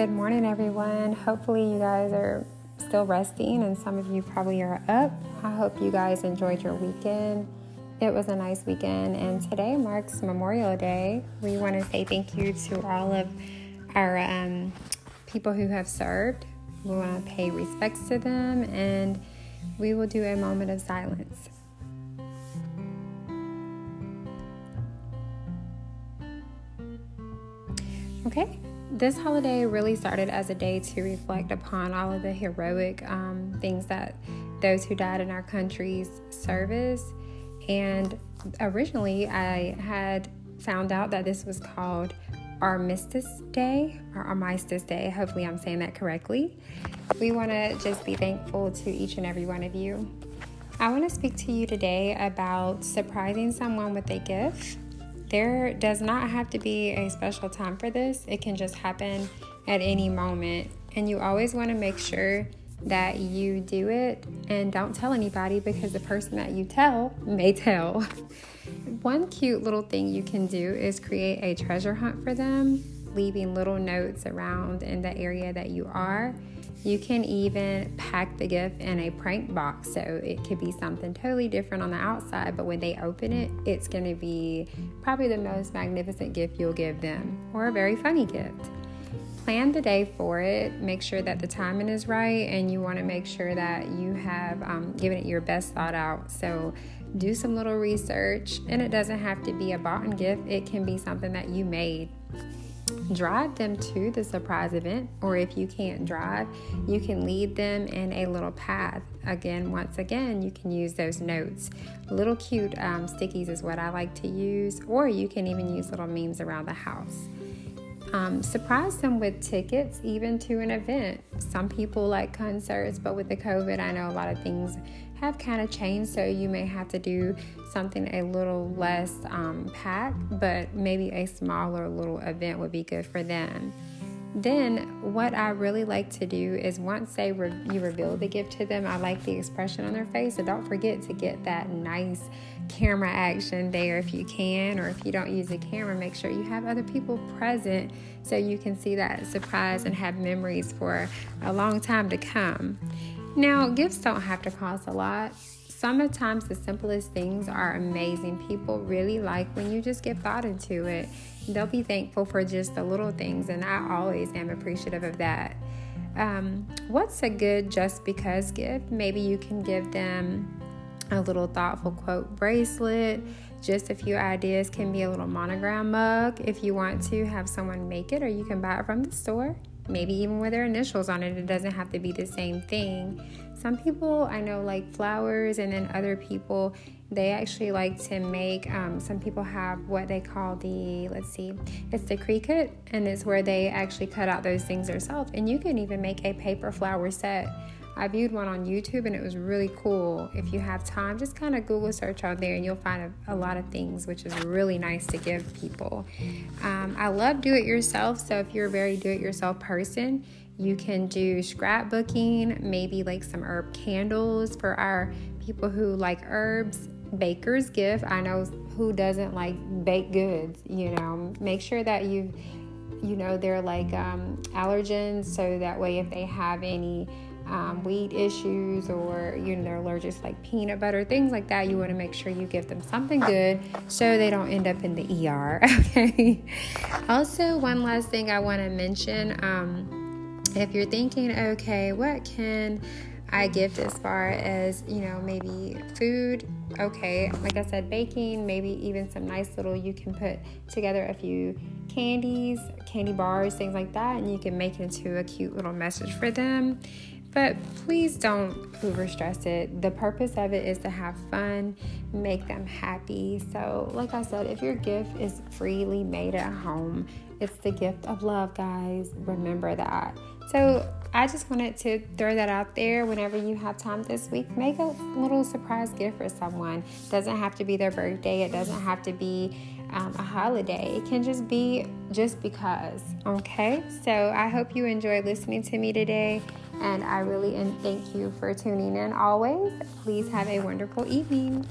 Good morning, everyone. Hopefully, you guys are still resting, and some of you probably are up. I hope you guys enjoyed your weekend. It was a nice weekend, and today marks Memorial Day. We want to say thank you to all of our um, people who have served. We want to pay respects to them, and we will do a moment of silence. Okay, this holiday really started as a day to reflect upon all of the heroic um, things that those who died in our country's service. And originally, I had found out that this was called Armistice Day or Armistice Day. Hopefully, I'm saying that correctly. We want to just be thankful to each and every one of you. I want to speak to you today about surprising someone with a gift there does not have to be a special time for this, it can just happen at any moment. And you always want to make sure that you do it and don't tell anybody because the person that you tell may tell. One cute little thing you can do is create a treasure hunt for them, leaving little notes around in the area that you are you can even pack the gift in a prank box so it could be something totally different on the outside, but when they open it, it's going to be probably the most magnificent gift you'll give them or a very funny gift. Plan the day for it, make sure that the timing is right, and you want to make sure that you have um, given it your best thought out. So, do some little research, and it doesn't have to be a bought gift, it can be something that you made drive them to the surprise event, or if you can't drive, you can lead them in a little path. Again, once again, you can use those notes. Little cute um, stickies is what I like to use, or you can even use little memes around the house. Um, surprise them with tickets, even to an event. Some people like concerts, but with the COVID, I know a lot of things have kind of changed, so you may have to do something a little less um, packed, but maybe a smaller little event would be good for them. Then, what I really like to do is once they re- you reveal the gift to them, I like the expression on their face. So don't forget to get that nice camera action there if you can, or if you don't use a camera, make sure you have other people present so you can see that surprise and have memories for a long time to come. Now, gifts don't have to cost a lot. Sometimes the simplest things are amazing. People really like when you just give thought into it. They'll be thankful for just the little things, and I always am appreciative of that. Um, what's a good just because gift? Maybe you can give them a little thoughtful quote bracelet. Just a few ideas can be a little monogram mug if you want to have someone make it, or you can buy it from the store maybe even with their initials on it. It doesn't have to be the same thing. Some people I know like flowers, and then other people they actually like to make. Um, some people have what they call the let's see, it's the Cricut, and it's where they actually cut out those things themselves. And you can even make a paper flower set I viewed one on YouTube and it was really cool. If you have time, just kind of Google search on there and you'll find a, a, lot of things, which is really nice to give people. Um, I love do it yourself, so if you're a very do it yourself person, you can do scrapbooking, maybe like some herb candles for our people who like herbs. Baker's gift. I know who doesn't like baked goods, you know. Make sure that you you know they're like um, allergens so that way if they have any um, weed issues or you know they're allergic to like peanut butter things like that you want to make sure you give them something good so they don't end up in the er okay also one last thing i want to mention um, if you're thinking okay what can I gift as far as, you know, maybe food. Okay, like I said, baking, maybe even some nice little, you can put together a few candies, candy bars, things like that, and you can make it into a cute little message for them. But please don't overstress it. The purpose of it is to have fun, make them happy. So, like I said, if your gift is freely made at home, it's the gift of love, guys. Remember that. So, I just wanted to throw that out there whenever you have time this week. Make a little surprise gift for someone. It doesn't have to be their birthday, it doesn't have to be um, a holiday. It can just be just because. Okay, so I hope you enjoyed listening to me today. And I really thank you for tuning in always. Please have a wonderful evening.